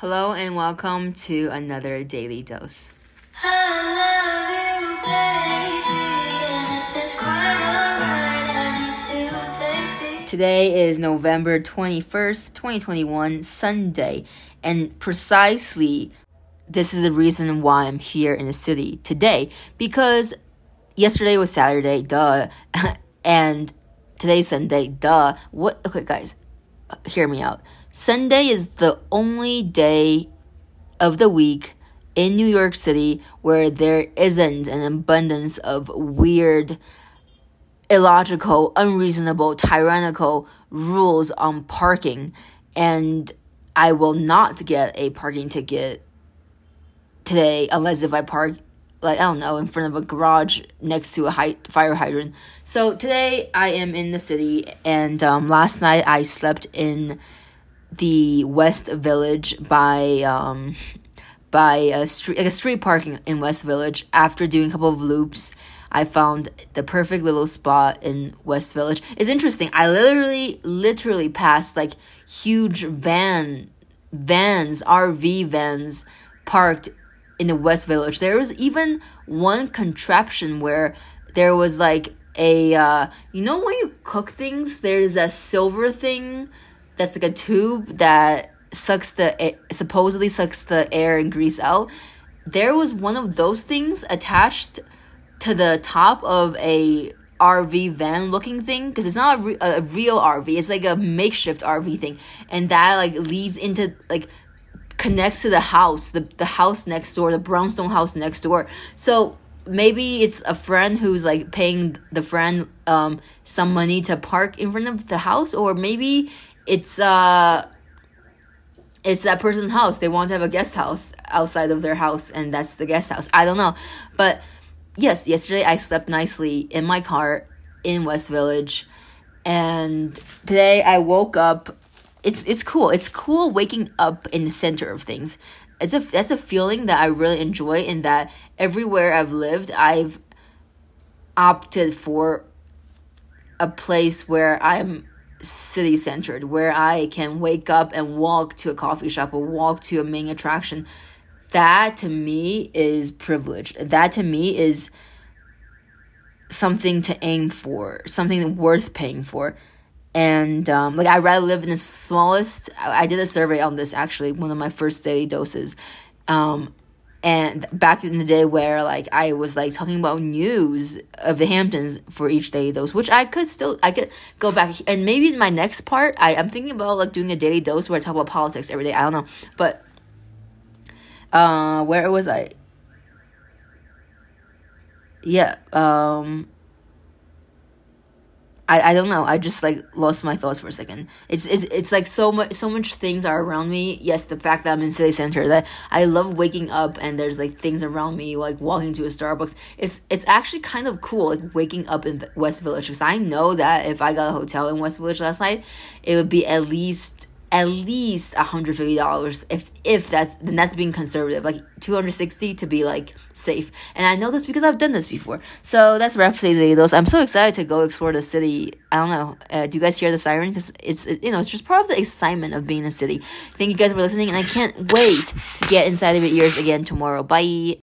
Hello and welcome to another daily dose. Today is November 21st, 2021, Sunday, and precisely this is the reason why I'm here in the city today because yesterday was Saturday, duh, and today's Sunday, duh. What? Okay, guys, uh, hear me out. Sunday is the only day of the week in New York City where there isn't an abundance of weird illogical, unreasonable, tyrannical rules on parking, and I will not get a parking ticket today unless if I park like I don't know in front of a garage next to a fire hydrant. So today I am in the city, and um, last night I slept in the West Village by um, by a street like a street parking in West Village. After doing a couple of loops I found the perfect little spot in West Village. It's interesting. I literally, literally passed like huge van, vans, RV vans parked in the West Village. There was even one contraption where there was like a, uh, you know, when you cook things, there's a silver thing that's like a tube that sucks the, supposedly sucks the air and grease out. There was one of those things attached to the top of a RV van looking thing because it's not a, re- a, real RV. It's like a makeshift RV thing, and that like leads into like connects to the house, the the house next door, the brownstone house next door. So maybe it's a friend who's like paying the friend um some money to park in front of the house, or maybe it's uh it's that person's house. They want to have a guest house outside of their house, and that's the guest house. I don't know, but yes, yesterday I slept nicely in my car in West Village, and today I woke up. It's it's cool. It's cool waking up in the center of things. It's a that's a feeling that I really enjoy. In that everywhere I've lived, I've opted for a place where I'm city centered, where I can wake up and walk to a coffee shop or walk to a main attraction that to me is privilege. That to me is something to aim for, something worth paying for. And um, like, I'd rather live in the smallest. I did a survey on this actually, one of my first daily doses. Um, and back in the day where like I was like talking about news of the Hamptons for each daily dose, which I could still I could go back and maybe in my next part I I'm thinking about like doing a daily dose where I talk about politics every day. I don't know, but uh, where was I? Yeah, um, I, I don't know. I just like lost my thoughts for a second. It's it's it's like so much so much things are around me. Yes, the fact that I'm in city center that I love waking up and there's like things around me like walking to a Starbucks. It's it's actually kind of cool like waking up in West Village because I know that if I got a hotel in West Village last night, it would be at least at least $150 if if that's then that's being conservative like 260 to be like safe. And i know this because i've done this before. So that's wrap those i'm so excited to go explore the city. I don't know uh, do you guys hear the siren? Because it's it, you know it's just part of the excitement of being in a city. Thank you guys for listening and i can't wait to get inside of your ears again tomorrow. Bye